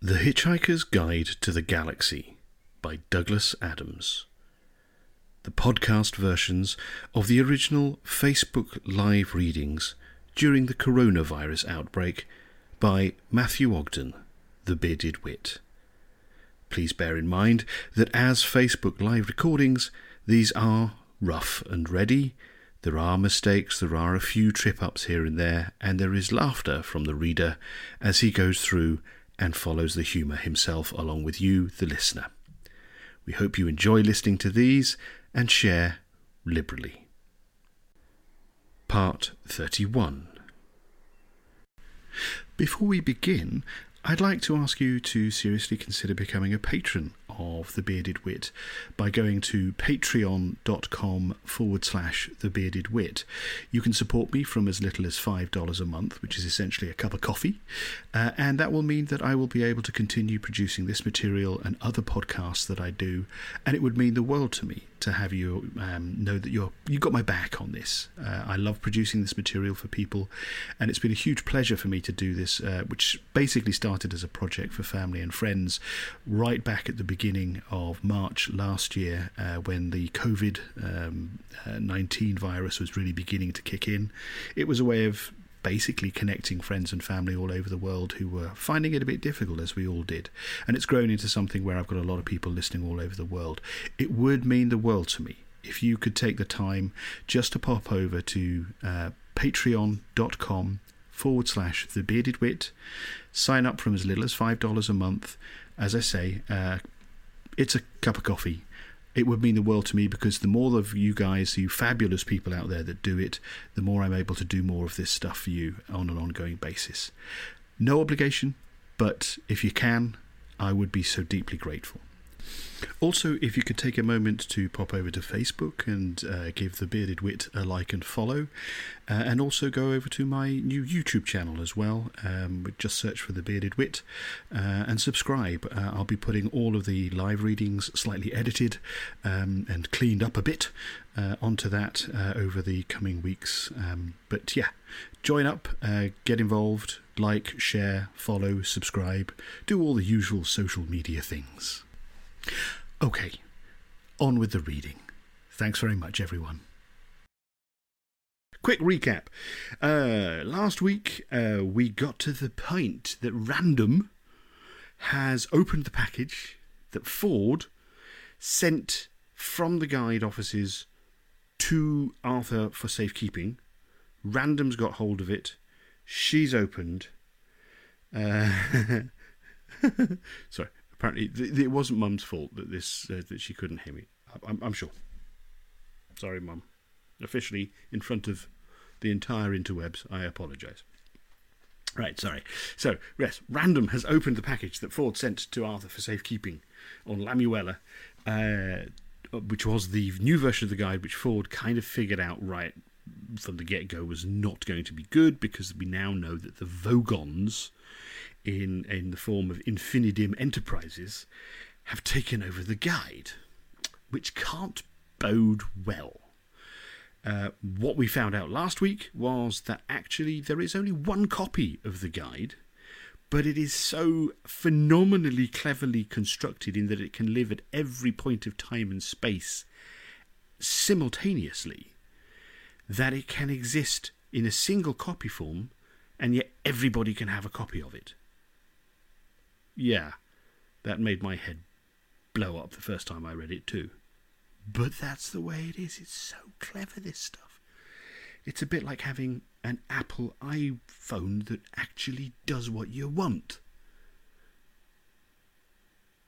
The Hitchhiker's Guide to the Galaxy by Douglas Adams. The podcast versions of the original Facebook live readings during the coronavirus outbreak by Matthew Ogden, the Bearded Wit. Please bear in mind that as Facebook live recordings, these are rough and ready. There are mistakes, there are a few trip ups here and there, and there is laughter from the reader as he goes through and follows the humour himself along with you, the listener. We hope you enjoy listening to these and share liberally. Part 31 Before we begin, I'd like to ask you to seriously consider becoming a patron of The Bearded Wit by going to patreon.com forward slash The Bearded Wit. You can support me from as little as $5 a month, which is essentially a cup of coffee, uh, and that will mean that I will be able to continue producing this material and other podcasts that I do, and it would mean the world to me to have you um, know that you're you got my back on this. Uh, I love producing this material for people, and it's been a huge pleasure for me to do this, uh, which basically started as a project for family and friends right back at the beginning of March last year uh, when the COVID um, uh, 19 virus was really beginning to kick in. It was a way of basically connecting friends and family all over the world who were finding it a bit difficult, as we all did. And it's grown into something where I've got a lot of people listening all over the world. It would mean the world to me if you could take the time just to pop over to uh, patreon.com forward slash the bearded wit, sign up from as little as $5 a month. As I say, uh, it's a cup of coffee it would mean the world to me because the more of you guys, you fabulous people out there that do it, the more I'm able to do more of this stuff for you on an ongoing basis. No obligation, but if you can, I would be so deeply grateful. Also, if you could take a moment to pop over to Facebook and uh, give The Bearded Wit a like and follow, uh, and also go over to my new YouTube channel as well. Um, just search for The Bearded Wit uh, and subscribe. Uh, I'll be putting all of the live readings, slightly edited um, and cleaned up a bit, uh, onto that uh, over the coming weeks. Um, but yeah, join up, get involved, like, share, follow, subscribe, do all the usual social media things. Okay, on with the reading. Thanks very much, everyone. Quick recap. Uh, last week, uh, we got to the point that Random has opened the package that Ford sent from the guide offices to Arthur for safekeeping. Random's got hold of it. She's opened. Uh, sorry apparently th- it wasn't Mum's fault that this uh, that she couldn't hear me. I'm, I'm sure. Sorry, Mum. Officially in front of the entire interwebs, I apologise. Right, sorry. So, yes, Random has opened the package that Ford sent to Arthur for safekeeping on Lamuella, uh, which was the new version of the guide, which Ford kind of figured out right from the get go was not going to be good because we now know that the Vogons in, in the form of Infinidim Enterprises have taken over the guide, which can't bode well. Uh, what we found out last week was that actually there is only one copy of the guide, but it is so phenomenally cleverly constructed in that it can live at every point of time and space simultaneously that it can exist in a single copy form and yet everybody can have a copy of it yeah, that made my head blow up the first time I read it too. But that's the way it is. It's so clever, this stuff. It's a bit like having an Apple iPhone that actually does what you want.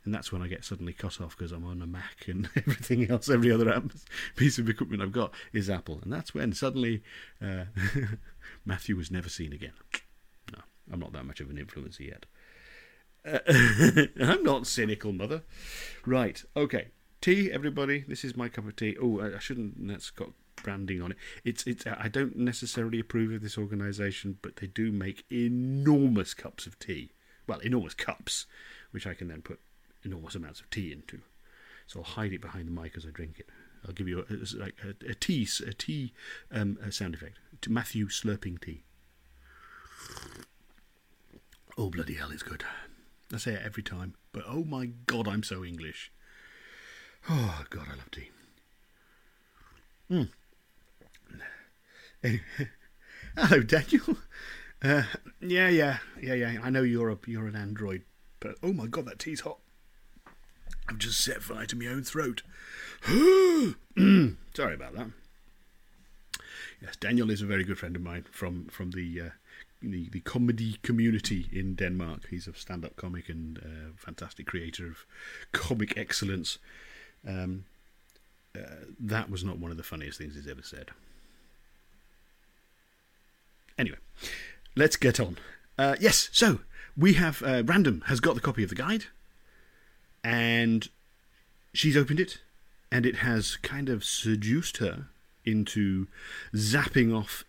And that's when I get suddenly cut off because I'm on a Mac and everything else, every other piece of equipment I've got is Apple. And that's when suddenly uh, Matthew was never seen again. No, I'm not that much of an influencer yet. Uh, I'm not cynical, mother. Right, okay. Tea, everybody. This is my cup of tea. Oh, I shouldn't. That's got branding on it. It's it's. I don't necessarily approve of this organisation, but they do make enormous cups of tea. Well, enormous cups, which I can then put enormous amounts of tea into. So I'll hide it behind the mic as I drink it. I'll give you a, like a, a tea a tea um, a sound effect. Matthew slurping tea. Oh bloody hell, it's good. I say it every time, but oh my god, I'm so English. Oh god, I love tea. Mm. Anyway, hello, Daniel. Uh, yeah, yeah, yeah, yeah. I know you're a you're an android, but oh my god, that tea's hot. I've just set fire to my own throat. Sorry about that. Yes, Daniel is a very good friend of mine from from the uh, the, the comedy community in Denmark. He's a stand-up comic and uh, fantastic creator of comic excellence. Um, uh, that was not one of the funniest things he's ever said. Anyway, let's get on. Uh, yes, so we have uh, Random has got the copy of the guide, and she's opened it, and it has kind of seduced her into zapping off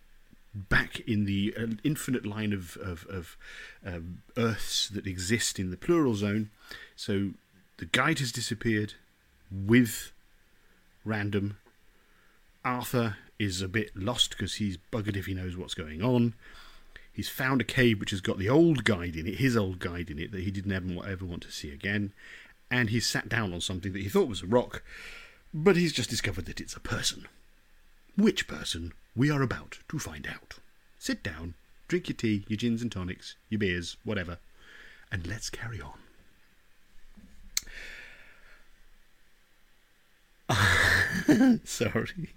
back in the uh, infinite line of, of, of um, Earths that exist in the plural zone. So the guide has disappeared with random. Arthur is a bit lost because he's buggered if he knows what's going on. He's found a cave which has got the old guide in it, his old guide in it, that he didn't ever, ever want to see again. And he's sat down on something that he thought was a rock, but he's just discovered that it's a person. Which person we are about to find out. Sit down, drink your tea, your gins and tonics, your beers, whatever, and let's carry on. Sorry.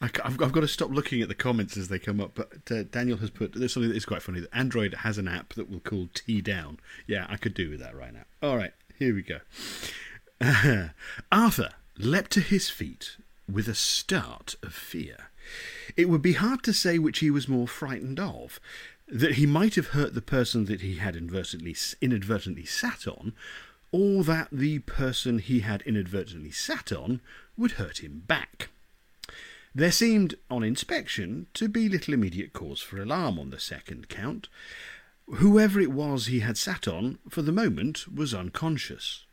I, have got to stop looking at the comments as they come up, but uh, Daniel has put there's something that is quite funny. That Android has an app that will call Tea Down. Yeah, I could do with that right now. All right, here we go. Uh, Arthur leapt to his feet with a start of fear. It would be hard to say which he was more frightened of that he might have hurt the person that he had inadvertently, inadvertently sat on, or that the person he had inadvertently sat on would hurt him back. There seemed, on inspection, to be little immediate cause for alarm on the second count. Whoever it was he had sat on, for the moment, was unconscious.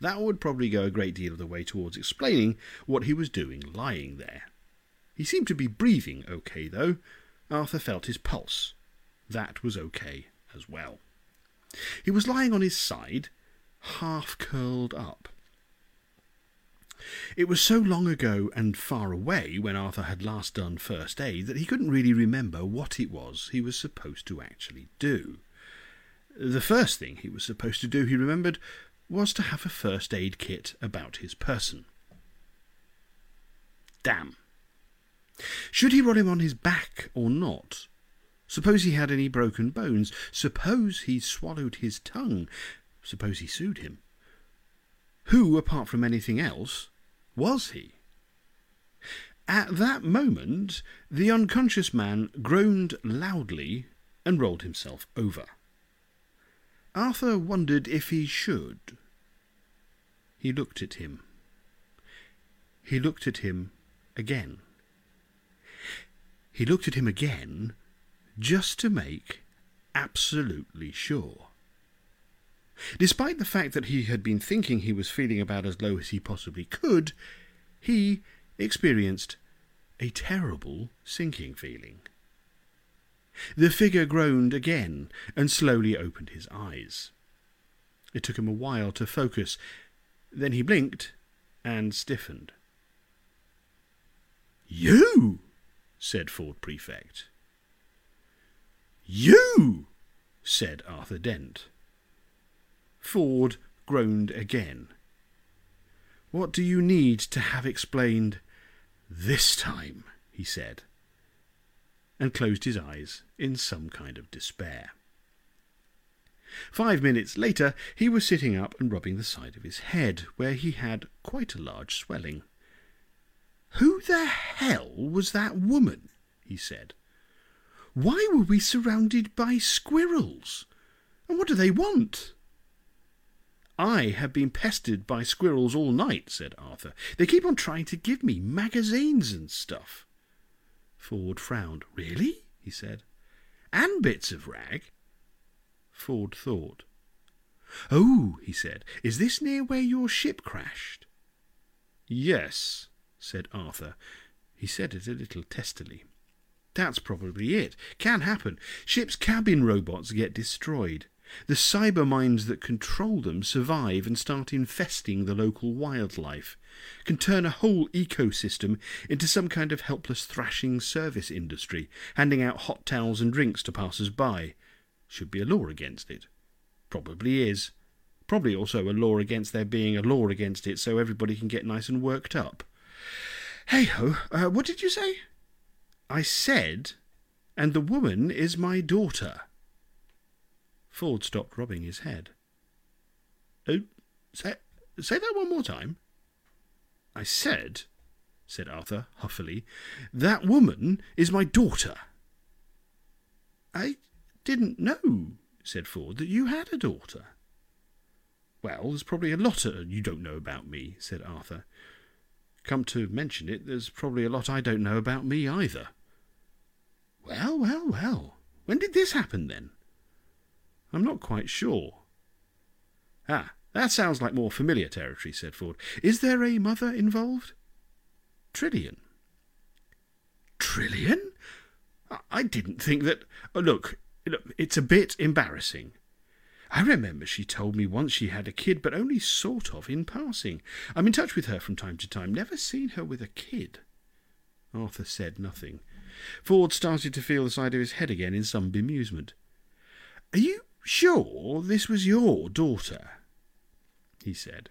That would probably go a great deal of the way towards explaining what he was doing lying there. He seemed to be breathing okay, though. Arthur felt his pulse. That was okay as well. He was lying on his side, half curled up. It was so long ago and far away when Arthur had last done first aid that he couldn't really remember what it was he was supposed to actually do. The first thing he was supposed to do, he remembered, was to have a first aid kit about his person. Damn. Should he roll him on his back or not? Suppose he had any broken bones? Suppose he swallowed his tongue? Suppose he sued him? Who, apart from anything else, was he? At that moment, the unconscious man groaned loudly and rolled himself over. Arthur wondered if he should. He looked at him. He looked at him again. He looked at him again just to make absolutely sure. Despite the fact that he had been thinking he was feeling about as low as he possibly could, he experienced a terrible sinking feeling. The figure groaned again and slowly opened his eyes. It took him a while to focus. Then he blinked and stiffened. You! said Ford Prefect. You! said Arthur Dent. Ford groaned again. What do you need to have explained this time? he said, and closed his eyes in some kind of despair. Five minutes later, he was sitting up and rubbing the side of his head, where he had quite a large swelling. Who the hell was that woman? he said. Why were we surrounded by squirrels? And what do they want? I have been pestered by squirrels all night, said Arthur. They keep on trying to give me magazines and stuff. Ford frowned. Really? he said. And bits of rag? Ford thought. Oh, he said, is this near where your ship crashed? Yes, said Arthur. He said it a little testily. That's probably it. Can happen. Ship's cabin robots get destroyed. The cyber minds that control them survive and start infesting the local wildlife, can turn a whole ecosystem into some kind of helpless thrashing service industry, handing out hot towels and drinks to passers by. Should be a law against it. Probably is. Probably also a law against there being a law against it so everybody can get nice and worked up. Hey ho, uh, what did you say? I said, and the woman is my daughter. Ford stopped rubbing his head. Oh, say, say that one more time. I said, said Arthur huffily, that woman is my daughter. I didn't know, said Ford, that you had a daughter. Well, there's probably a lot you don't know about me, said Arthur. Come to mention it, there's probably a lot I don't know about me either. Well, well, well. When did this happen then? I'm not quite sure. Ah, that sounds like more familiar territory, said Ford. Is there a mother involved? Trillian. Trillian? I didn't think that. Oh, look, look, it's a bit embarrassing. I remember she told me once she had a kid, but only sort of in passing. I'm in touch with her from time to time. Never seen her with a kid. Arthur said nothing. Ford started to feel the side of his head again in some bemusement. Are you sure this was your daughter? he said.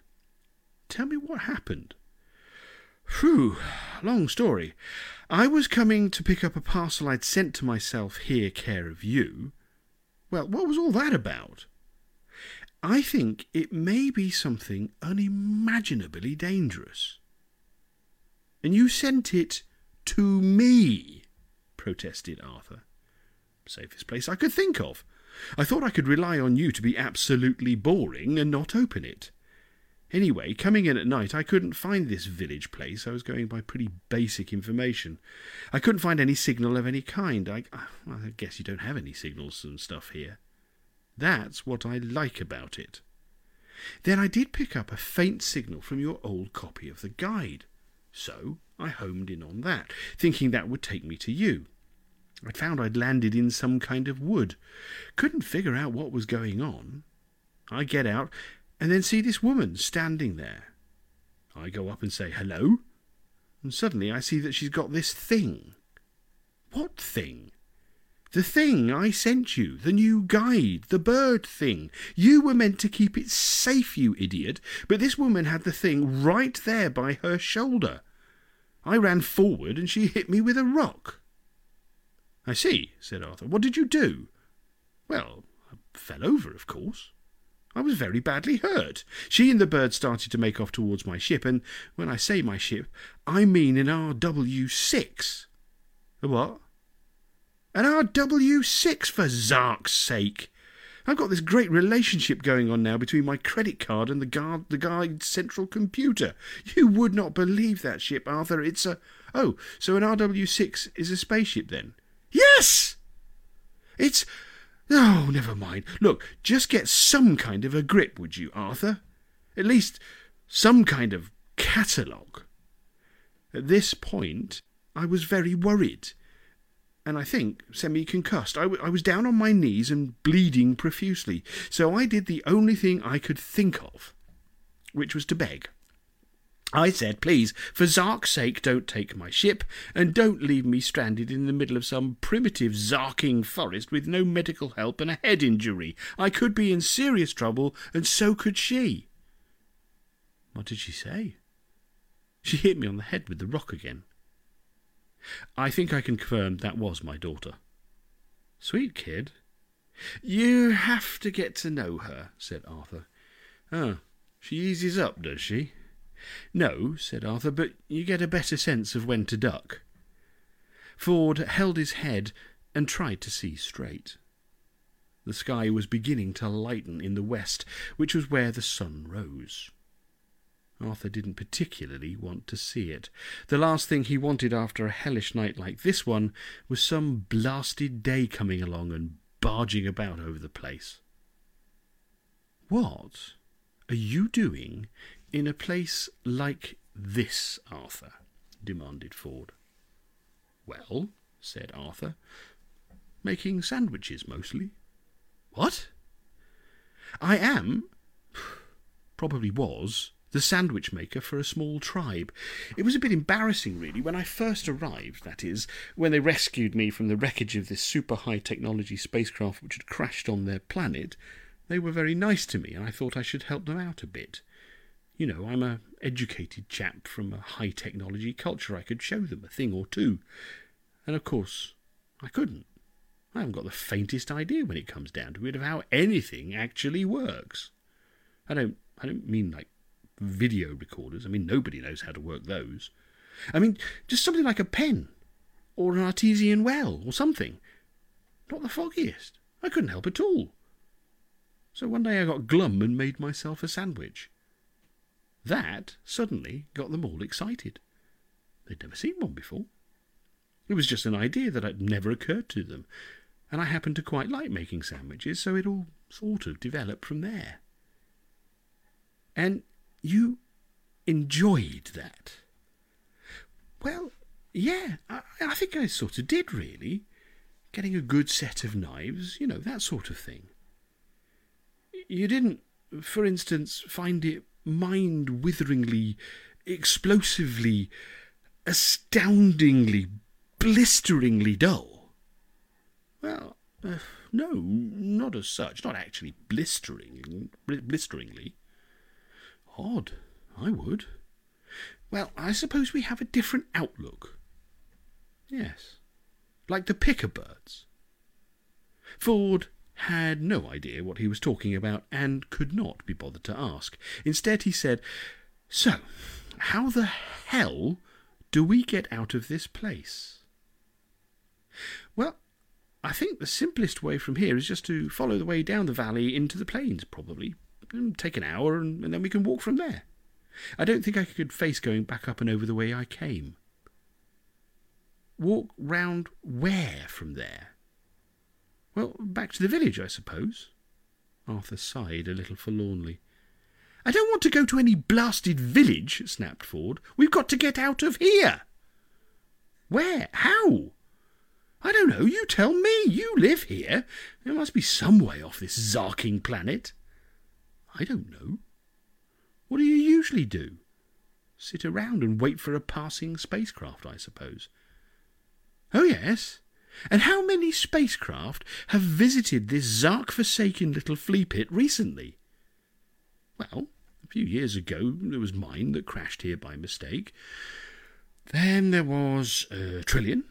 Tell me what happened. Phew, long story. I was coming to pick up a parcel I'd sent to myself here care of you. Well, what was all that about? I think it may be something unimaginably dangerous. And you sent it to me, protested Arthur. Safest place I could think of. I thought I could rely on you to be absolutely boring and not open it. Anyway, coming in at night, I couldn't find this village place. I was going by pretty basic information. I couldn't find any signal of any kind. I, ah, I guess you don't have any signals and stuff here. That's what I like about it. Then I did pick up a faint signal from your old copy of the guide. So I homed in on that, thinking that would take me to you. I found I'd landed in some kind of wood. Couldn't figure out what was going on. I get out and then see this woman standing there. I go up and say hello, and suddenly I see that she's got this thing. What thing? The thing I sent you, the new guide, the bird thing. You were meant to keep it safe, you idiot, but this woman had the thing right there by her shoulder. I ran forward and she hit me with a rock. I see, said Arthur. What did you do? Well, I fell over, of course. I was very badly hurt. She and the bird started to make off towards my ship, and when I say my ship, I mean an RW6. A what? An RW6 for Zark's sake. I've got this great relationship going on now between my credit card and the guard, the guide's central computer. You would not believe that ship, Arthur. It's a. Oh, so an RW6 is a spaceship then? Yes! It's. Oh, never mind. Look, just get some kind of a grip, would you, Arthur? At least some kind of catalogue. At this point, I was very worried and I think semi concussed. I, w- I was down on my knees and bleeding profusely, so I did the only thing I could think of, which was to beg. I said, please, for Zark's sake, don't take my ship, and don't leave me stranded in the middle of some primitive Zarking forest with no medical help and a head injury. I could be in serious trouble, and so could she. What did she say? She hit me on the head with the rock again. I think I can confirm that was my daughter. Sweet kid. You have to get to know her, said Arthur. Oh, she eases up, does she? No, said Arthur, but you get a better sense of when to duck. Ford held his head and tried to see straight. The sky was beginning to lighten in the west, which was where the sun rose. Arthur didn't particularly want to see it. The last thing he wanted after a hellish night like this one was some blasted day coming along and barging about over the place. What are you doing in a place like this, Arthur? demanded Ford. Well, said Arthur, making sandwiches mostly. What? I am, probably was, the sandwich maker for a small tribe. It was a bit embarrassing, really, when I first arrived, that is, when they rescued me from the wreckage of this super high technology spacecraft which had crashed on their planet. They were very nice to me, and I thought I should help them out a bit. You know, I'm a educated chap from a high technology culture. I could show them a thing or two. And of course, I couldn't. I haven't got the faintest idea when it comes down to it of how anything actually works. I don't I don't mean like video recorders. I mean nobody knows how to work those. I mean just something like a pen or an artesian well or something. Not the foggiest. I couldn't help at all. So one day I got glum and made myself a sandwich. That suddenly got them all excited. They'd never seen one before. It was just an idea that had never occurred to them, and I happened to quite like making sandwiches, so it all sort of developed from there. And you enjoyed that? Well, yeah, I, I think I sort of did, really. Getting a good set of knives, you know, that sort of thing. You didn't, for instance, find it mind witheringly, explosively, astoundingly, blisteringly dull? Well, uh, no, not as such. Not actually blistering, blisteringly. Odd. I would. Well, I suppose we have a different outlook. Yes. Like the picker birds. Ford had no idea what he was talking about and could not be bothered to ask. Instead, he said, So, how the hell do we get out of this place? Well, I think the simplest way from here is just to follow the way down the valley into the plains, probably. Take an hour and, and then we can walk from there. I don't think I could face going back up and over the way I came. Walk round where from there? Well, back to the village, I suppose. Arthur sighed a little forlornly. I don't want to go to any blasted village, snapped Ford. We've got to get out of here. Where? How? I don't know. You tell me. You live here. There must be some way off this zarking planet. I don't know. What do you usually do? Sit around and wait for a passing spacecraft, I suppose. Oh, yes. And how many spacecraft have visited this Zark forsaken little flea pit recently? Well, a few years ago there was mine that crashed here by mistake. Then there was uh, Trillian.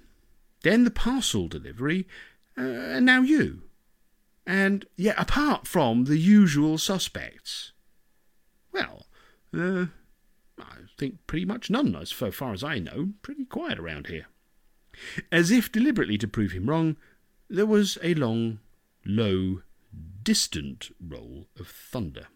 Then the parcel delivery. Uh, and now you. And yet, apart from the usual suspects. Well, uh, I think pretty much none, as far as I know. Pretty quiet around here. As if deliberately to prove him wrong, there was a long, low, distant roll of thunder.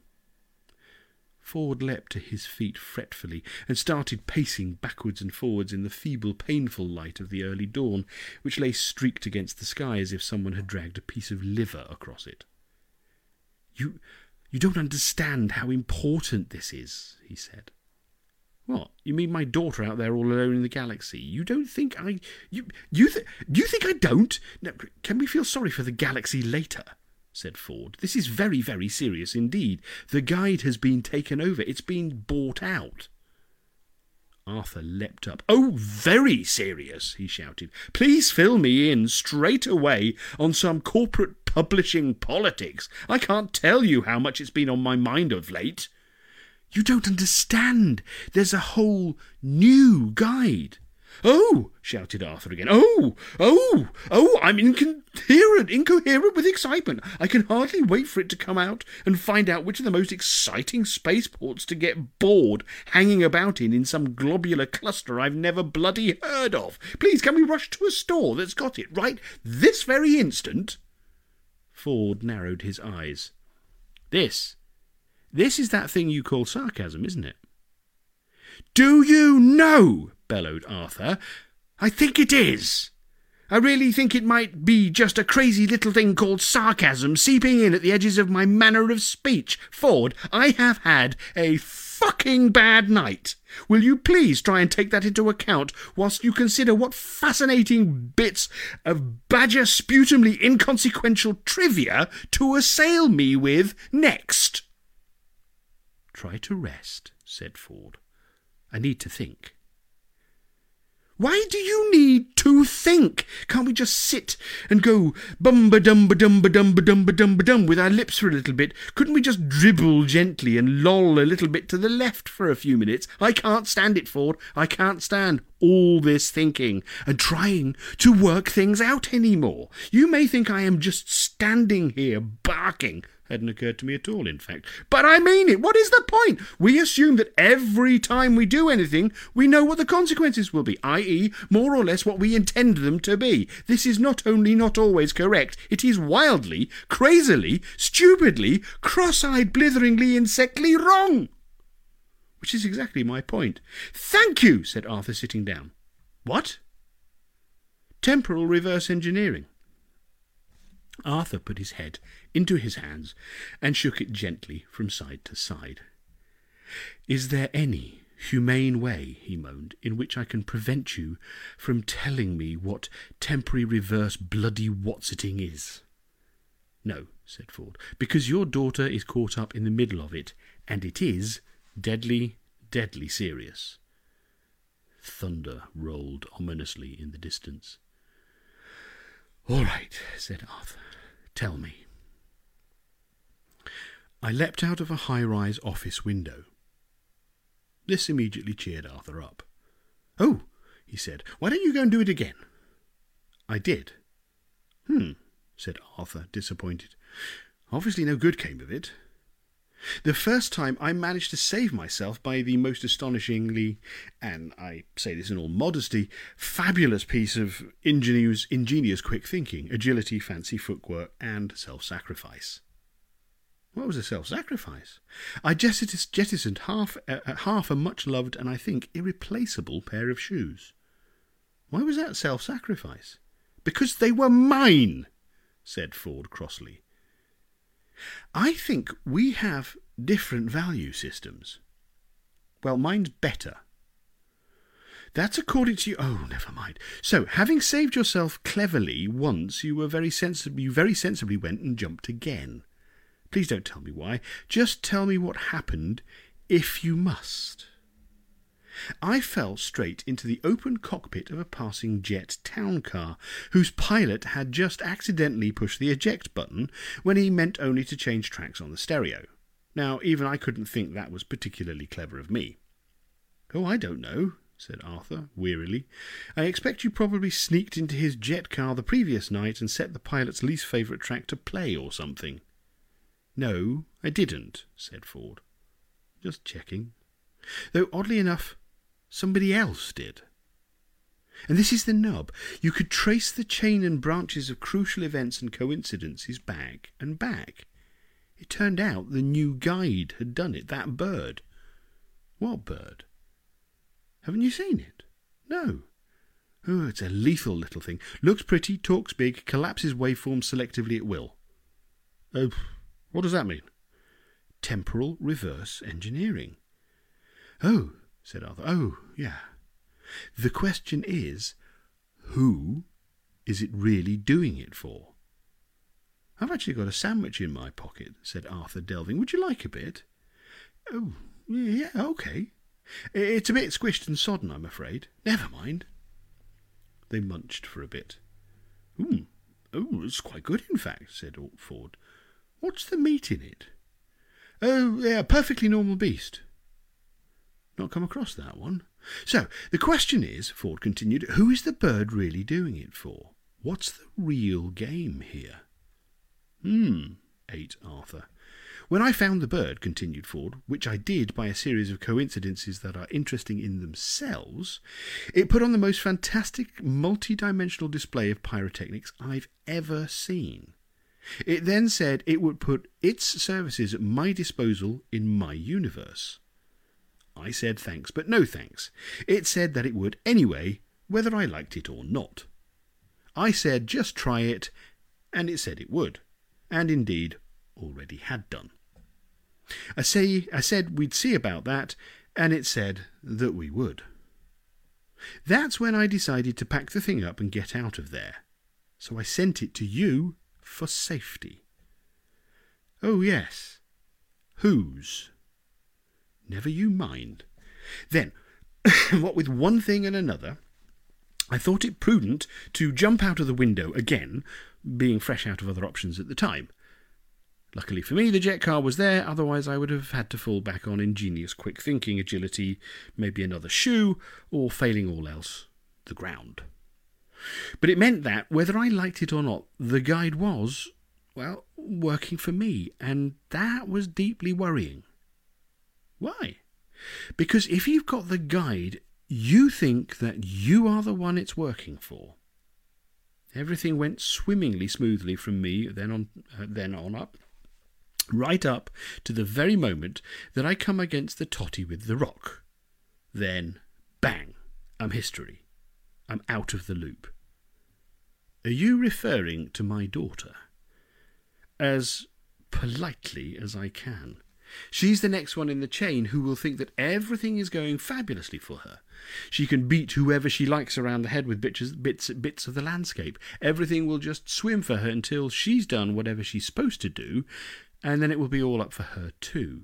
Ford leapt to his feet fretfully and started pacing backwards and forwards in the feeble, painful light of the early dawn, which lay streaked against the sky as if someone had dragged a piece of liver across it. You, you don't understand how important this is, he said. What? You mean my daughter out there all alone in the galaxy? You don't think I you you th- you think I don't? Now, can we feel sorry for the galaxy later? said Ford. This is very, very serious indeed. The guide has been taken over. It's been bought out. Arthur leapt up. Oh, very serious, he shouted. Please fill me in straight away on some corporate publishing politics. I can't tell you how much it's been on my mind of late. You don't understand. There's a whole new guide. Oh! shouted Arthur again. Oh! Oh! Oh! I'm incoherent, incoherent with excitement. I can hardly wait for it to come out and find out which of the most exciting spaceports to get bored hanging about in in some globular cluster I've never bloody heard of. Please, can we rush to a store that's got it right this very instant? Ford narrowed his eyes. This this is that thing you call sarcasm, isn't it? Do you know? bellowed Arthur. I think it is. I really think it might be just a crazy little thing called sarcasm seeping in at the edges of my manner of speech. Ford, I have had a fucking bad night. Will you please try and take that into account whilst you consider what fascinating bits of badger sputumly inconsequential trivia to assail me with next? Try to rest, said Ford. I need to think. Why do you need to think? Can't we just sit and go bumba dumba dumba dumba dumba dumba dum with our lips for a little bit? Couldn't we just dribble gently and loll a little bit to the left for a few minutes? I can't stand it, Ford. I can't stand all this thinking and trying to work things out any more. You may think I am just standing here barking hadn't occurred to me at all, in fact. But I mean it. What is the point? We assume that every time we do anything, we know what the consequences will be, i.e., more or less what we intend them to be. This is not only not always correct, it is wildly, crazily, stupidly, cross eyed, blitheringly, insectly wrong. Which is exactly my point. Thank you, said Arthur, sitting down. What? Temporal reverse engineering. Arthur put his head into his hands and shook it gently from side to side. Is there any humane way, he moaned, in which I can prevent you from telling me what temporary reverse bloody whatsitting is? No, said Ford, because your daughter is caught up in the middle of it, and it is deadly, deadly serious. Thunder rolled ominously in the distance. All right, said Arthur. Tell me. I leapt out of a high rise office window. This immediately cheered Arthur up. Oh, he said, why don't you go and do it again? I did. Hmm, said Arthur, disappointed. Obviously no good came of it. The first time I managed to save myself by the most astonishingly, and I say this in all modesty, fabulous piece of ingenious, ingenious quick thinking, agility, fancy footwork, and self sacrifice. What was a self sacrifice? I jettisoned half, uh, half a much loved and I think irreplaceable pair of shoes. Why was that self sacrifice? Because they were mine, said Ford crossly. I think we have different value systems. Well, mine's better. That's according to you. Oh, never mind. So, having saved yourself cleverly once, you were very sensibly, you very sensibly went and jumped again. Please don't tell me why. Just tell me what happened, if you must. I fell straight into the open cockpit of a passing jet town car, whose pilot had just accidentally pushed the eject button when he meant only to change tracks on the stereo. Now, even I couldn't think that was particularly clever of me. Oh, I don't know, said Arthur, wearily. I expect you probably sneaked into his jet car the previous night and set the pilot's least favourite track to play or something. No, I didn't, said Ford. Just checking. Though, oddly enough, Somebody else did. And this is the nub. You could trace the chain and branches of crucial events and coincidences back and back. It turned out the new guide had done it, that bird. What bird? Haven't you seen it? No. Oh, it's a lethal little thing. Looks pretty, talks big, collapses waveforms selectively at will. Oh, what does that mean? Temporal reverse engineering. Oh, said Arthur. Oh, yeah. The question is, who is it really doing it for? I've actually got a sandwich in my pocket, said Arthur, delving. Would you like a bit? Oh, yeah, okay. It's a bit squished and sodden, I'm afraid. Never mind. They munched for a bit. Hmm. Oh, it's quite good, in fact, said Ford. What's the meat in it? Oh, yeah, perfectly normal beast. Not come across that one. So, the question is, Ford continued, who is the bird really doing it for? What's the real game here? Hmm, ate Arthur. When I found the bird, continued Ford, which I did by a series of coincidences that are interesting in themselves, it put on the most fantastic multi-dimensional display of pyrotechnics I've ever seen. It then said it would put its services at my disposal in my universe. I said thanks, but no thanks. It said that it would anyway, whether I liked it or not. I said just try it, and it said it would, and indeed already had done. I say I said we'd see about that, and it said that we would. That's when I decided to pack the thing up and get out of there. So I sent it to you for safety. Oh, yes. Whose? Never you mind. Then, what with one thing and another, I thought it prudent to jump out of the window again, being fresh out of other options at the time. Luckily for me, the jet car was there, otherwise, I would have had to fall back on ingenious quick thinking, agility, maybe another shoe, or failing all else, the ground. But it meant that, whether I liked it or not, the guide was, well, working for me, and that was deeply worrying. Why? Because if you've got the guide, you think that you are the one it's working for. Everything went swimmingly smoothly from me then on, uh, then on up right up to the very moment that I come against the totty with the rock. Then, bang, I'm history. I'm out of the loop. Are you referring to my daughter? As politely as I can. She's the next one in the chain who will think that everything is going fabulously for her. She can beat whoever she likes around the head with bits, bits, bits of the landscape. Everything will just swim for her until she's done whatever she's supposed to do, and then it will be all up for her too.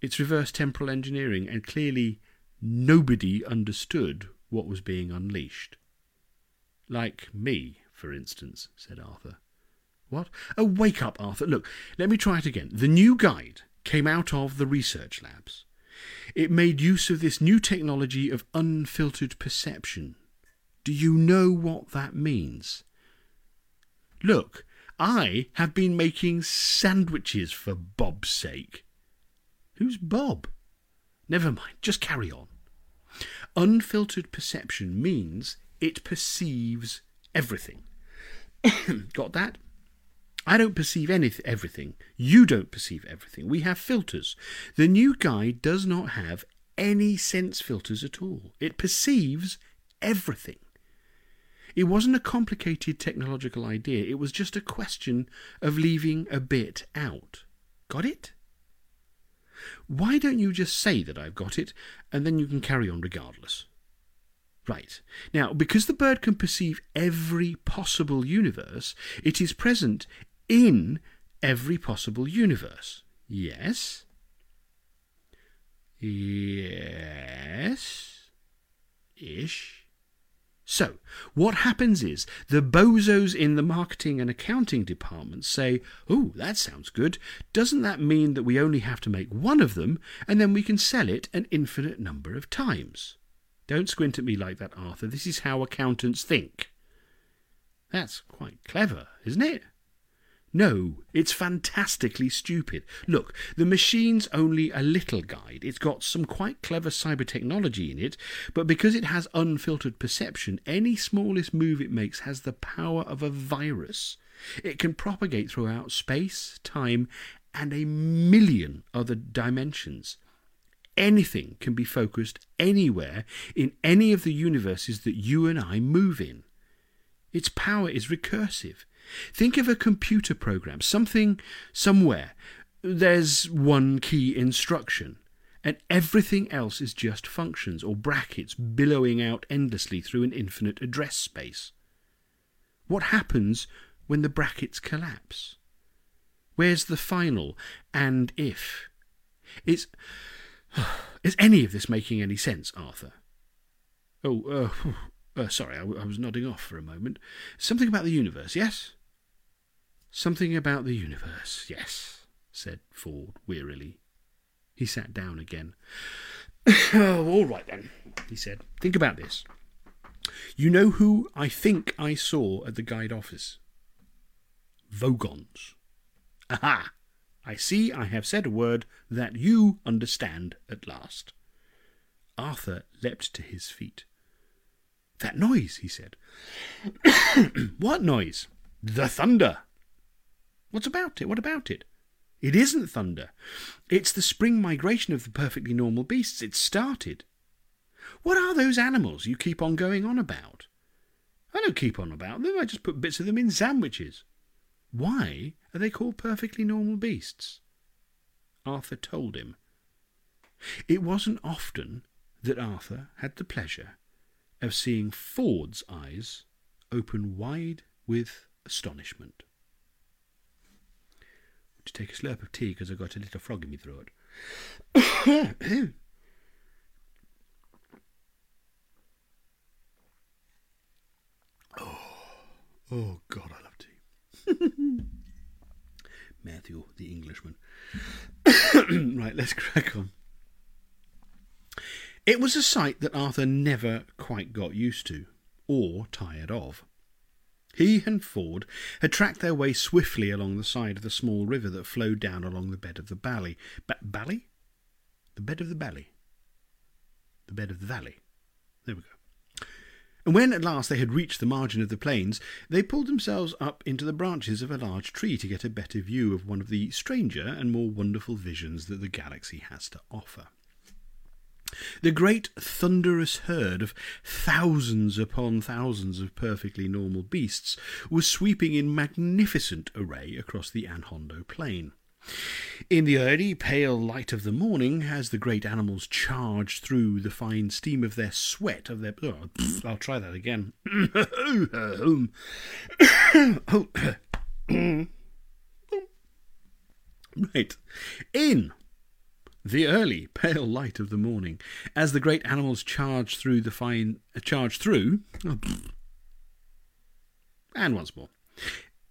It's reverse temporal engineering, and clearly nobody understood what was being unleashed. Like me, for instance, said Arthur. What? Oh, wake up, Arthur. Look, let me try it again. The new guide came out of the research labs. It made use of this new technology of unfiltered perception. Do you know what that means? Look, I have been making sandwiches for Bob's sake. Who's Bob? Never mind, just carry on. Unfiltered perception means it perceives everything. Got that? I don't perceive anything, everything. You don't perceive everything. We have filters. The new guide does not have any sense filters at all. It perceives everything. It wasn't a complicated technological idea, it was just a question of leaving a bit out. Got it? Why don't you just say that I've got it, and then you can carry on regardless? Right. Now, because the bird can perceive every possible universe, it is present in every possible universe. Yes? Yes? Ish? So, what happens is the bozos in the marketing and accounting departments say, Oh, that sounds good. Doesn't that mean that we only have to make one of them and then we can sell it an infinite number of times? Don't squint at me like that, Arthur. This is how accountants think. That's quite clever, isn't it? No, it's fantastically stupid. Look, the machine's only a little guide. It's got some quite clever cyber technology in it, but because it has unfiltered perception, any smallest move it makes has the power of a virus. It can propagate throughout space, time, and a million other dimensions. Anything can be focused anywhere in any of the universes that you and I move in. Its power is recursive. Think of a computer program, something somewhere. There's one key instruction, and everything else is just functions or brackets billowing out endlessly through an infinite address space. What happens when the brackets collapse? Where's the final and if? Is, is any of this making any sense, Arthur? Oh, uh, uh, sorry, I, I was nodding off for a moment. Something about the universe, yes? Something about the universe, yes, said Ford wearily. He sat down again. oh, all right then, he said. Think about this. You know who I think I saw at the guide office? Vogons. Aha! I see I have said a word that you understand at last. Arthur leapt to his feet. That noise, he said. what noise? The thunder. What's about it? What about it? It isn't thunder. It's the spring migration of the perfectly normal beasts. It's started. What are those animals you keep on going on about? I don't keep on about them. I just put bits of them in sandwiches. Why are they called perfectly normal beasts? Arthur told him. It wasn't often that Arthur had the pleasure of seeing Ford's eyes open wide with astonishment. To take a slurp of tea because I got a little frog in my throat. oh, oh God, I love tea. Matthew, the Englishman. right, let's crack on. It was a sight that Arthur never quite got used to, or tired of. He and Ford had tracked their way swiftly along the side of the small river that flowed down along the bed of the valley. Ba- Bally? The bed of the valley. The bed of the valley. There we go. And when at last they had reached the margin of the plains, they pulled themselves up into the branches of a large tree to get a better view of one of the stranger and more wonderful visions that the galaxy has to offer. The great thunderous herd of thousands upon thousands of perfectly normal beasts was sweeping in magnificent array across the Anhondo plain. In the early pale light of the morning, as the great animals charged through the fine steam of their sweat, of their oh, I'll try that again. right. In the early pale light of the morning, as the great animals charged through the fine uh, charged through and once more.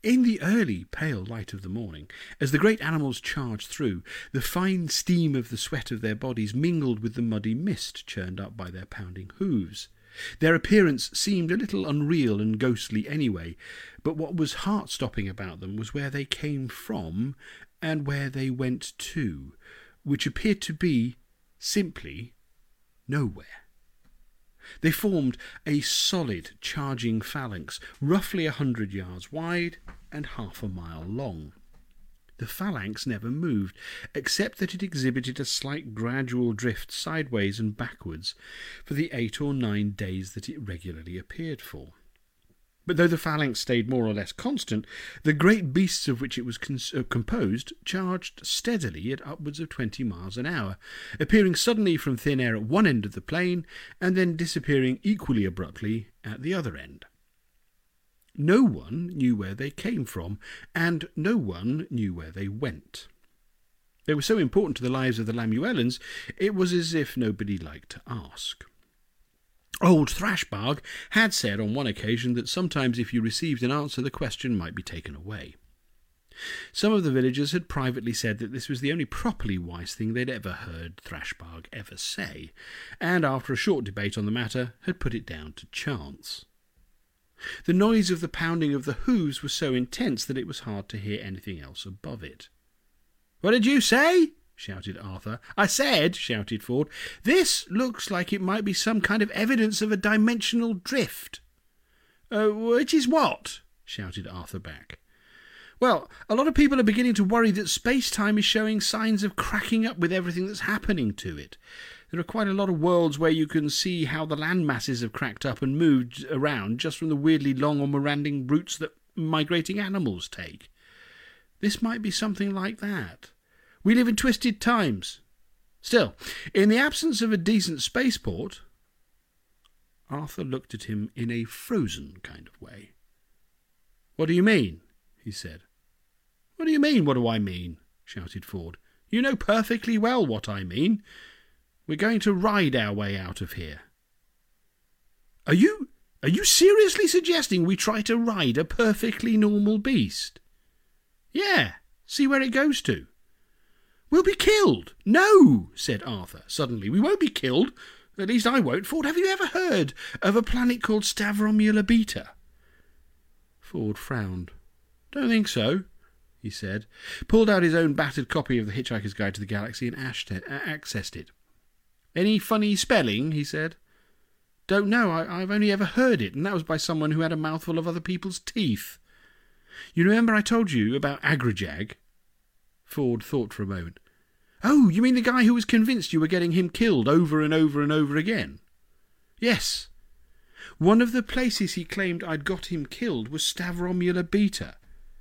In the early pale light of the morning, as the great animals charged through, the fine steam of the sweat of their bodies mingled with the muddy mist churned up by their pounding hoofs. Their appearance seemed a little unreal and ghostly anyway, but what was heart stopping about them was where they came from and where they went to, which appeared to be simply nowhere. They formed a solid charging phalanx, roughly a hundred yards wide and half a mile long. The phalanx never moved, except that it exhibited a slight gradual drift sideways and backwards for the eight or nine days that it regularly appeared for. But though the phalanx stayed more or less constant, the great beasts of which it was uh, composed charged steadily at upwards of twenty miles an hour, appearing suddenly from thin air at one end of the plain, and then disappearing equally abruptly at the other end. No one knew where they came from, and no one knew where they went. They were so important to the lives of the Lamuellans, it was as if nobody liked to ask. Old Thrashbarg had said on one occasion that sometimes if you received an answer, the question might be taken away. Some of the villagers had privately said that this was the only properly wise thing they'd ever heard Thrashbarg ever say, and after a short debate on the matter, had put it down to chance. The noise of the pounding of the hoofs was so intense that it was hard to hear anything else above it. What did you say? Shouted Arthur. I said, shouted Ford, this looks like it might be some kind of evidence of a dimensional drift. Uh, which is what? shouted Arthur back. Well, a lot of people are beginning to worry that space time is showing signs of cracking up with everything that's happening to it. There are quite a lot of worlds where you can see how the land masses have cracked up and moved around just from the weirdly long or meandering routes that migrating animals take. This might be something like that. We live in twisted times. Still, in the absence of a decent spaceport, Arthur looked at him in a frozen kind of way. What do you mean? he said. What do you mean, what do I mean? shouted Ford. You know perfectly well what I mean. We're going to ride our way out of here. Are you are you seriously suggesting we try to ride a perfectly normal beast? Yeah, see where it goes to. We'll be killed. No, said Arthur suddenly. We won't be killed. At least I won't. Ford, have you ever heard of a planet called Stavromula Beta? Ford frowned. Don't think so, he said, pulled out his own battered copy of The Hitchhiker's Guide to the Galaxy and uh, accessed it. Any funny spelling? he said. Don't know. I, have only ever heard it, and that was by someone who had a mouthful of other people's teeth. You remember I told you about Agrajag? Ford thought for a moment. Oh, you mean the guy who was convinced you were getting him killed over and over and over again? Yes. One of the places he claimed I'd got him killed was Stavromula Beta.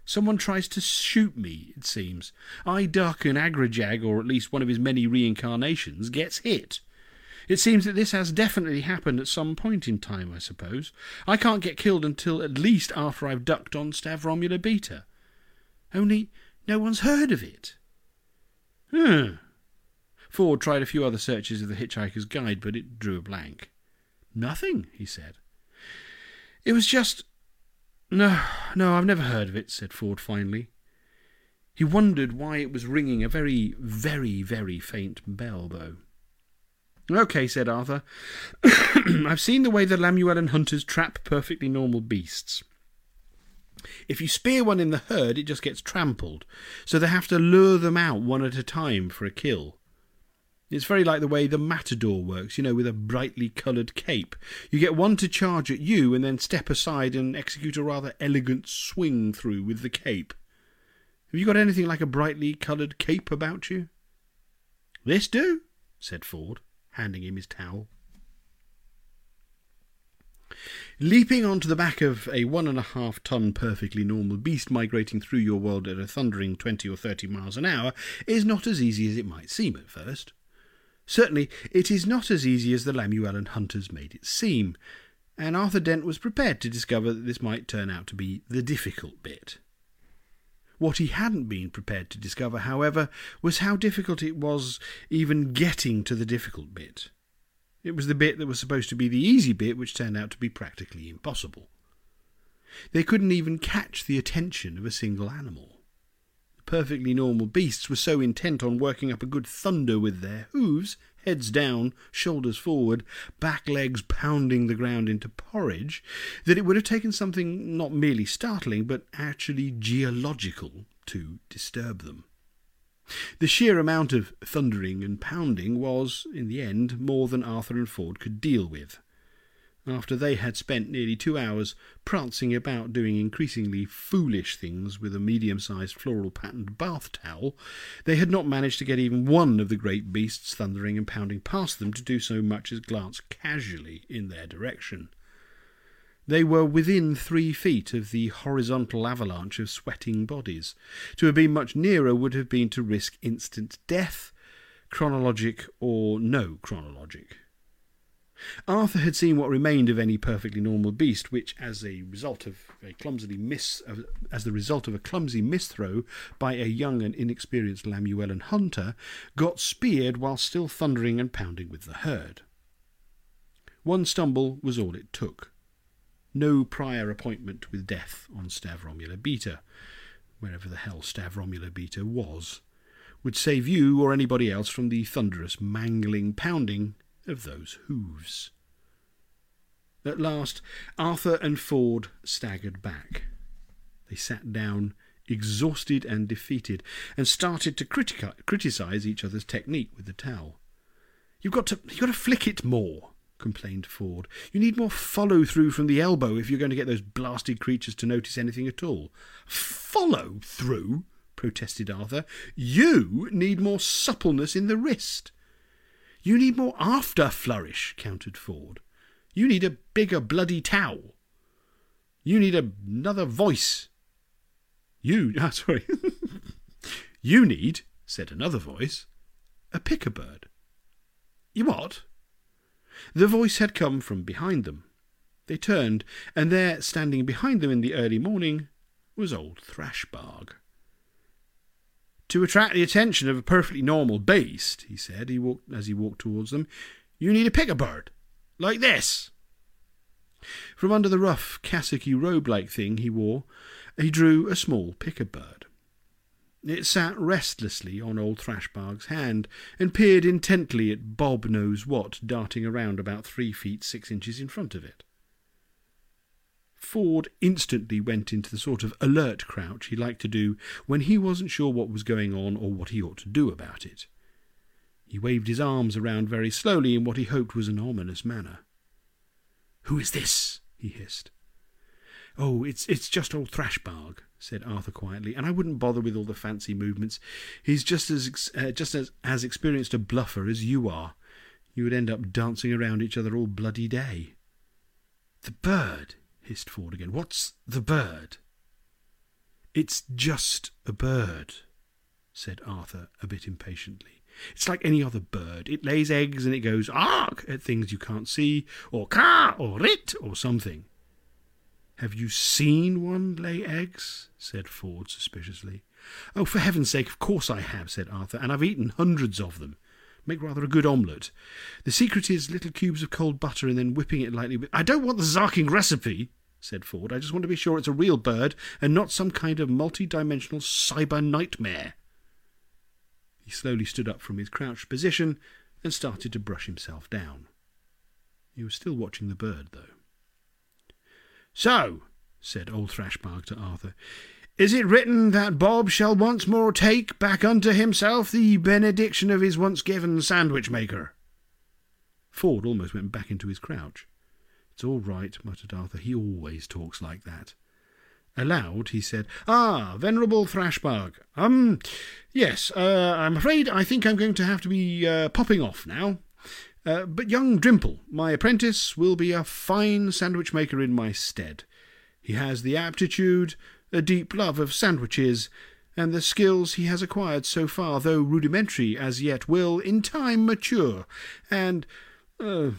Someone tries to shoot me, it seems. I duck and Agrajag, or at least one of his many reincarnations, gets hit. It seems that this has definitely happened at some point in time, I suppose. I can't get killed until at least after I've ducked on Stavromula Beta. Only no one's heard of it. Hmm. Ford tried a few other searches of the Hitchhiker's Guide, but it drew a blank. Nothing, he said. It was just. No, no, I've never heard of it, said Ford finally. He wondered why it was ringing a very, very, very faint bell, though. Okay, said Arthur. I've seen the way the Lamuellan hunters trap perfectly normal beasts. If you spear one in the herd, it just gets trampled, so they have to lure them out one at a time for a kill. It's very like the way the matador works, you know, with a brightly coloured cape. You get one to charge at you and then step aside and execute a rather elegant swing through with the cape. Have you got anything like a brightly coloured cape about you? This do, said Ford, handing him his towel. Leaping onto the back of a one and a half ton perfectly normal beast migrating through your world at a thundering twenty or thirty miles an hour is not as easy as it might seem at first. Certainly, it is not as easy as the Lamuellan hunters made it seem, and Arthur Dent was prepared to discover that this might turn out to be the difficult bit. What he hadn't been prepared to discover, however, was how difficult it was even getting to the difficult bit. It was the bit that was supposed to be the easy bit, which turned out to be practically impossible. They couldn't even catch the attention of a single animal The perfectly normal beasts were so intent on working up a good thunder with their hooves, heads down, shoulders forward, back legs pounding the ground into porridge, that it would have taken something not merely startling, but actually geological to disturb them. The sheer amount of thundering and pounding was, in the end, more than Arthur and Ford could deal with after they had spent nearly two hours prancing about doing increasingly foolish things with a medium sized floral patterned bath towel, they had not managed to get even one of the great beasts thundering and pounding past them to do so much as glance casually in their direction. They were within three feet of the horizontal avalanche of sweating bodies. To have been much nearer would have been to risk instant death, chronologic or no chronologic. Arthur had seen what remained of any perfectly normal beast, which, as a result of a clumsily miss, as the result of a clumsy misthrow by a young and inexperienced Lamuellan hunter, got speared while still thundering and pounding with the herd. One stumble was all it took. No prior appointment with death on Stavromula Beta, wherever the hell Stavromula Beta was, would save you or anybody else from the thunderous, mangling pounding of those hooves. At last, Arthur and Ford staggered back. They sat down, exhausted and defeated, and started to critica- criticize each other's technique with the towel. You've got to, you've got to flick it more, complained Ford. You need more follow through from the elbow if you're going to get those blasted creatures to notice anything at all. Follow through? protested Arthur. You need more suppleness in the wrist. You need more after flourish, countered Ford. You need a bigger bloody towel. You need another voice. You, ah, sorry. you need, said another voice, a Pikka-bird. You what? The voice had come from behind them. They turned, and there, standing behind them in the early morning, was old Thrashbarg. To attract the attention of a perfectly normal beast, he said he walked, as he walked towards them, you need a Pikka-bird, like this. From under the rough, cassocky robe-like thing he wore, he drew a small Pikka-bird. It sat restlessly on old Thrashbarg's hand, and peered intently at Bob knows what darting around about three feet six inches in front of it. Ford instantly went into the sort of alert crouch he liked to do when he wasn't sure what was going on or what he ought to do about it. He waved his arms around very slowly in what he hoped was an ominous manner. Who is this? he hissed. Oh, it's it's just old Thrashbarg, said Arthur quietly, and I wouldn't bother with all the fancy movements. He's just as uh, just as as experienced a bluffer as you are. You would end up dancing around each other all bloody day. The bird, hissed Ford again. What's the bird? It's just a bird, said Arthur a bit impatiently. It's like any other bird. It lays eggs and it goes ark at things you can't see, or ka, or rit, or something. Have you seen one lay eggs? said Ford suspiciously. Oh, for heaven's sake, of course I have, said Arthur, and I've eaten hundreds of them. Make rather a good omelette. The secret is little cubes of cold butter and then whipping it lightly with. I don't want the Zarking recipe, said Ford. I just want to be sure it's a real bird and not some kind of multi dimensional cyber nightmare. He slowly stood up from his crouched position and started to brush himself down. He was still watching the bird, though. So, said old Thrashbarg to Arthur, is it written that Bob shall once more take back unto himself the benediction of his once given sandwich maker? Ford almost went back into his crouch. It's all right, muttered Arthur. He always talks like that. Aloud, he said, Ah, Venerable Thrashbarg. Um, yes, uh, I'm afraid I think I'm going to have to be uh, popping off now. Uh, but young Drimple, my apprentice, will be a fine sandwich maker in my stead. He has the aptitude, a deep love of sandwiches, and the skills he has acquired so far, though rudimentary as yet, will in time mature. And, uh,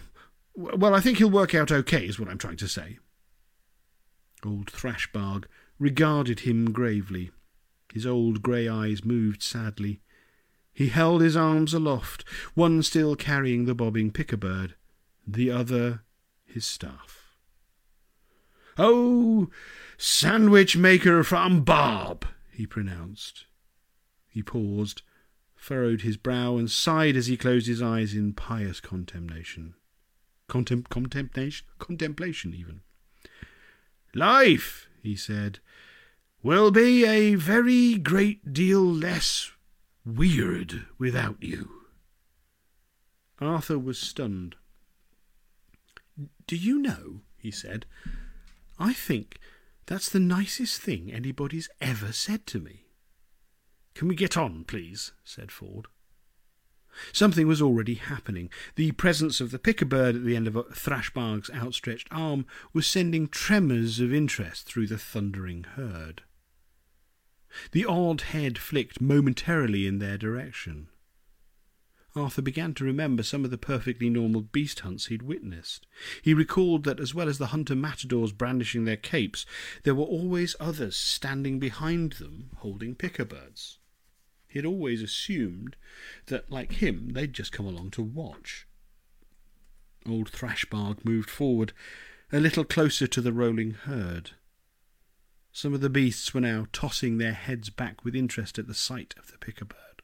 well, I think he'll work out okay, is what I'm trying to say. Old Thrashbarg regarded him gravely. His old grey eyes moved sadly. He held his arms aloft, one still carrying the bobbing Pikka-bird, the other his staff. Oh, sandwich maker from Bob, he pronounced. He paused, furrowed his brow, and sighed as he closed his eyes in pious contemplation. Contem- contemplation? Contemplation, even. Life, he said, will be a very great deal less weird without you. Arthur was stunned. Do you know, he said, I think that's the nicest thing anybody's ever said to me. Can we get on, please? said Ford. Something was already happening. The presence of the Pikka-bird at the end of Thrashbarg's outstretched arm was sending tremors of interest through the thundering herd. The odd head flicked momentarily in their direction. Arthur began to remember some of the perfectly normal beast hunts he'd witnessed. He recalled that as well as the hunter matadors brandishing their capes, there were always others standing behind them holding Pikka-birds. He had always assumed that, like him, they'd just come along to watch. Old Thrashbarg moved forward, a little closer to the rolling herd. Some of the beasts were now tossing their heads back with interest at the sight of the Pikka-bird.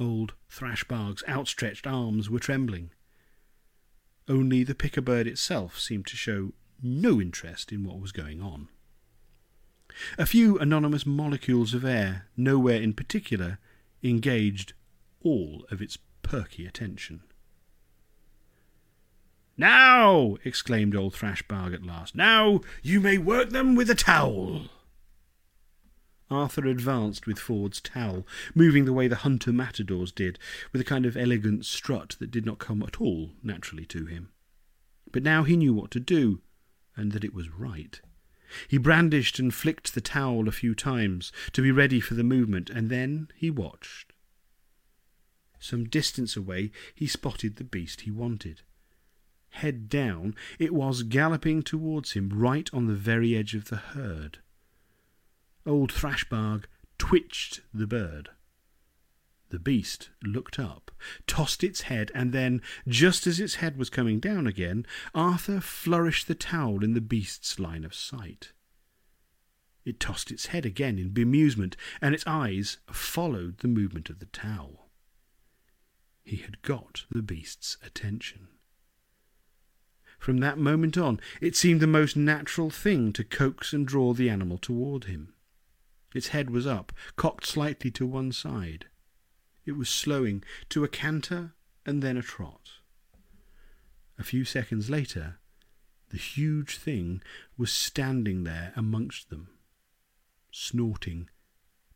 Old Thrashbarg's outstretched arms were trembling. Only the Pikka-bird itself seemed to show no interest in what was going on. A few anonymous molecules of air, nowhere in particular, engaged all of its perky attention. Now, exclaimed old Thrashbarg at last, now you may work them with a towel. Arthur advanced with Ford's towel, moving the way the hunter matadors did, with a kind of elegant strut that did not come at all naturally to him. But now he knew what to do, and that it was right. He brandished and flicked the towel a few times to be ready for the movement, and then he watched. Some distance away he spotted the beast he wanted. Head down, it was galloping towards him right on the very edge of the herd. Old Thrashbarg twitched the bird. The beast looked up, tossed its head, and then, just as its head was coming down again, Arthur flourished the towel in the beast's line of sight. It tossed its head again in bemusement, and its eyes followed the movement of the towel. He had got the beast's attention. From that moment on, it seemed the most natural thing to coax and draw the animal toward him. Its head was up, cocked slightly to one side. It was slowing to a canter and then a trot. A few seconds later, the huge thing was standing there amongst them, snorting,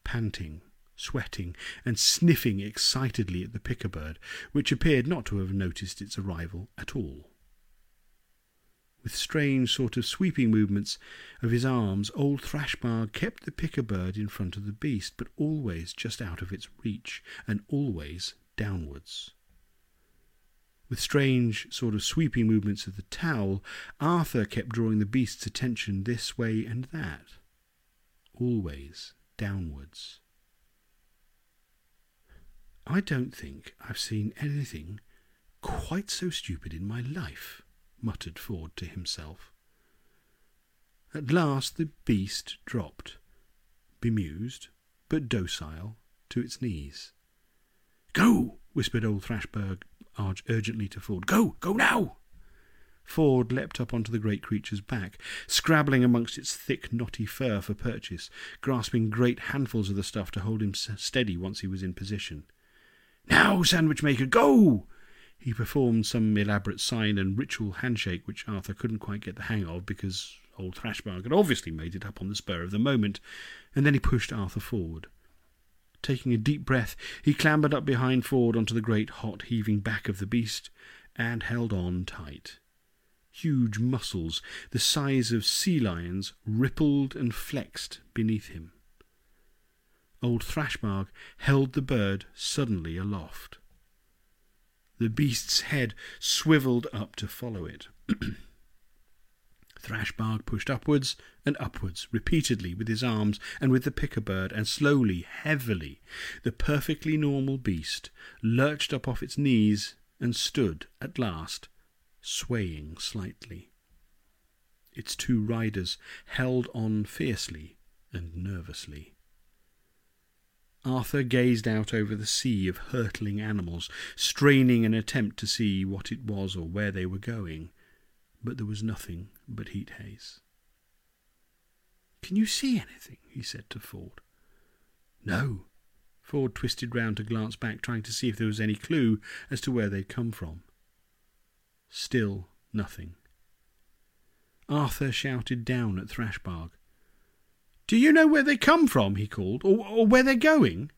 panting, sweating, and sniffing excitedly at the Pikka-bird, which appeared not to have noticed its arrival at all. With strange sort of sweeping movements of his arms, old Thrashbarg kept the Pikka bird in front of the beast, but always just out of its reach, and always downwards. With strange sort of sweeping movements of the towel, Arthur kept drawing the beast's attention this way and that, always downwards. I don't think I've seen anything quite so stupid in my life, muttered Ford to himself. At last the beast dropped, bemused, but docile, to its knees. Go! whispered old Thrashbarg urgently to Ford. Go! Go now! Ford leapt up onto the great creature's back, scrabbling amongst its thick, knotty fur for purchase, grasping great handfuls of the stuff to hold him steady once he was in position. Now, sandwich maker, go! He performed some elaborate sign and ritual handshake which Arthur couldn't quite get the hang of because old Thrashbarg had obviously made it up on the spur of the moment, and then he pushed Arthur forward. Taking a deep breath, he clambered up behind Ford onto the great hot heaving back of the beast and held on tight. Huge muscles, the size of sea lions, rippled and flexed beneath him. Old Thrashbarg held the bird suddenly aloft. The beast's head swivelled up to follow it. Thrashbarg pushed upwards and upwards repeatedly with his arms and with the Pikka bird, and slowly, heavily, the perfectly normal beast lurched up off its knees and stood, at last, swaying slightly. Its two riders held on fiercely and nervously. Arthur gazed out over the sea of hurtling animals, straining an attempt to see what it was or where they were going but there was nothing but heat haze. Can you see anything? he said to Ford. No. Ford twisted round to glance back, trying to see if there was any clue as to where they'd come from. Still nothing. Arthur shouted down at Thrashbarg. Do you know where they come from? he called, or, or where they're going?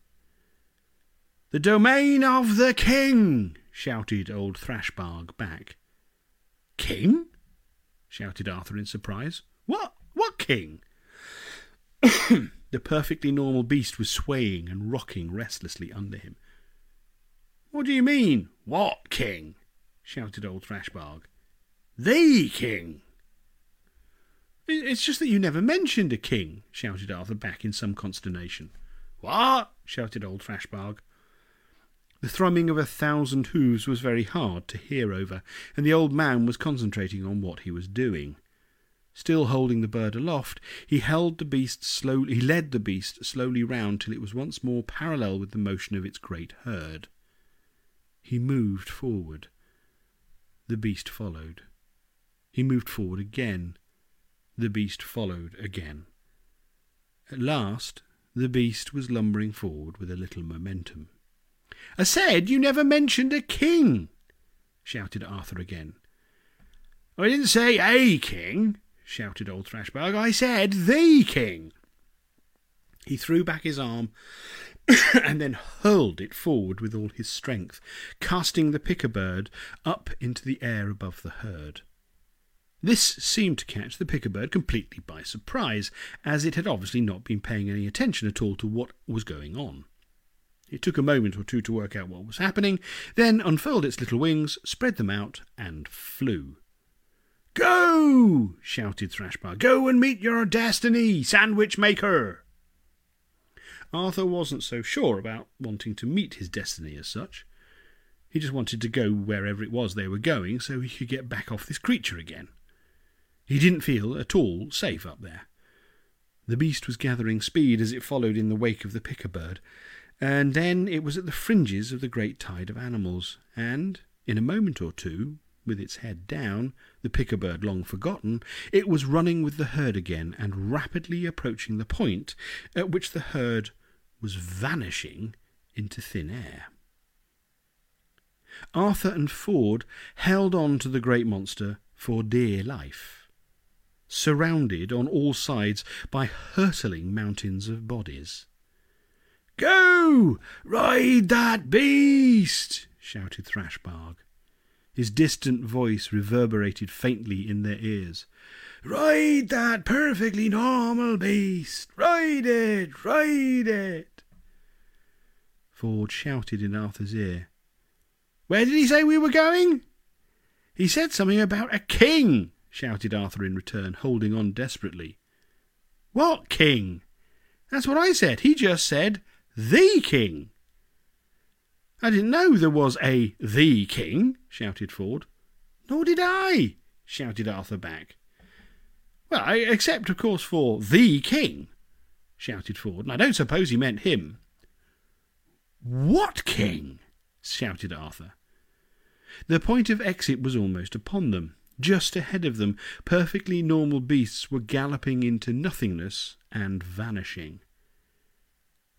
The domain of the king, shouted old Thrashbarg back. King? shouted Arthur in surprise. What? What king? the perfectly normal beast was swaying and rocking restlessly under him. What do you mean, what king? shouted old Thrashbarg. The king. It's just that you never mentioned a king, shouted Arthur back in some consternation. What? shouted old Thrashbarg. The thrumming of a thousand hoofs was very hard to hear over, and the old man was concentrating on what he was doing. Still holding the bird aloft, he held the beast slowly. He led the beast slowly round till it was once more parallel with the motion of its great herd. He moved forward. The beast followed. He moved forward again. The beast followed again. At last, the beast was lumbering forward with a little momentum. I said you never mentioned a king, shouted Arthur again. I didn't say a king, shouted old Thrashbarg. I said the king. He threw back his arm and then hurled it forward with all his strength, casting the Pikka bird up into the air above the herd. This seemed to catch the Pikka bird completely by surprise, as it had obviously not been paying any attention at all to what was going on. It took a moment or two to work out what was happening, then unfurled its little wings, spread them out, and flew. Go! shouted Thrashbarg. Go and meet your destiny, sandwich maker! Arthur wasn't so sure about wanting to meet his destiny as such. He just wanted to go wherever it was they were going so he could get back off this creature again. He didn't feel at all safe up there. The beast was gathering speed as it followed in the wake of the Pikka bird, and then it was at the fringes of the great tide of animals, and in a moment or two, with its head down, the Pikka bird long forgotten, it was running with the herd again and rapidly approaching the point at which the herd was vanishing into thin air. Arthur and Ford held on to the great monster for dear life, surrounded on all sides by hurtling mountains of bodies. Go! Ride that beast! shouted Thrashbarg. His distant voice reverberated faintly in their ears. Ride that perfectly normal beast! Ride it! Ride it! Ford shouted in Arthur's ear. Where did he say we were going? He said something about a king, shouted Arthur in return, holding on desperately. What king? That's what I said. He just said the king. I didn't know there was a the king, shouted Ford. Nor did I, shouted Arthur back. Well, except, of course, for the king, shouted Ford, and I don't suppose he meant him. What king? shouted Arthur. The point of exit was almost upon them. Just ahead of them, perfectly normal beasts were galloping into nothingness and vanishing.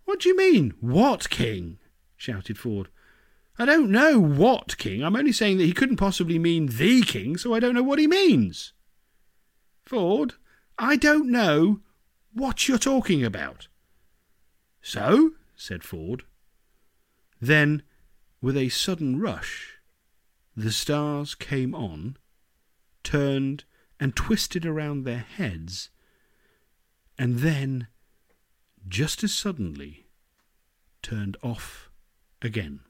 What do you mean, what king? shouted Ford. I don't know what king. I'm only saying that he couldn't possibly mean the king, so I don't know what he means. Ford, I don't know what you're talking about. So, said Ford. Then, with a sudden rush, the stars came on, turned and twisted around their heads, and then, just as suddenly, turned off again.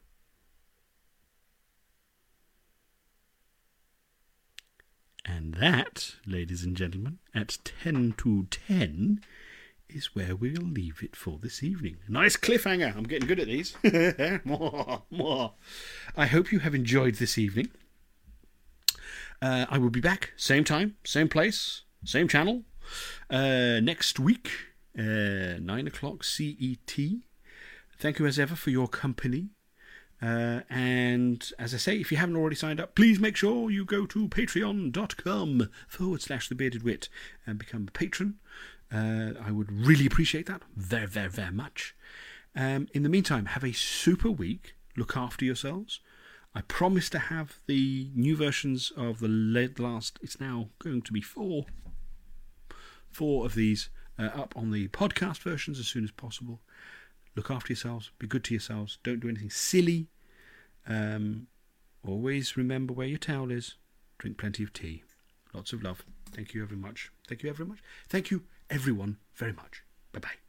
And that, ladies and gentlemen, at 10 to 10 is where we'll leave it for this evening. Nice cliffhanger. I'm getting good at these. more, more. I hope you have enjoyed this evening. Uh, I will be back, same time, same place, same channel, uh, next week, uh, 9 o'clock CET. Thank you as ever for your company. Uh, and as I say, if you haven't already signed up, please make sure you go to patreon.com forward slash the bearded wit and become a patron. Uh, I would really appreciate that very, very, very much. Um, in the meantime, have a super week. Look after yourselves. I promise to have the new versions of the last, it's now going to be four, four of these uh, up on the podcast versions as soon as possible. Look after yourselves. Be good to yourselves. Don't do anything silly. Um, always remember where your towel is. Drink plenty of tea. Lots of love. Thank you very much. Thank you very much. Thank you, everyone, very much. Bye bye.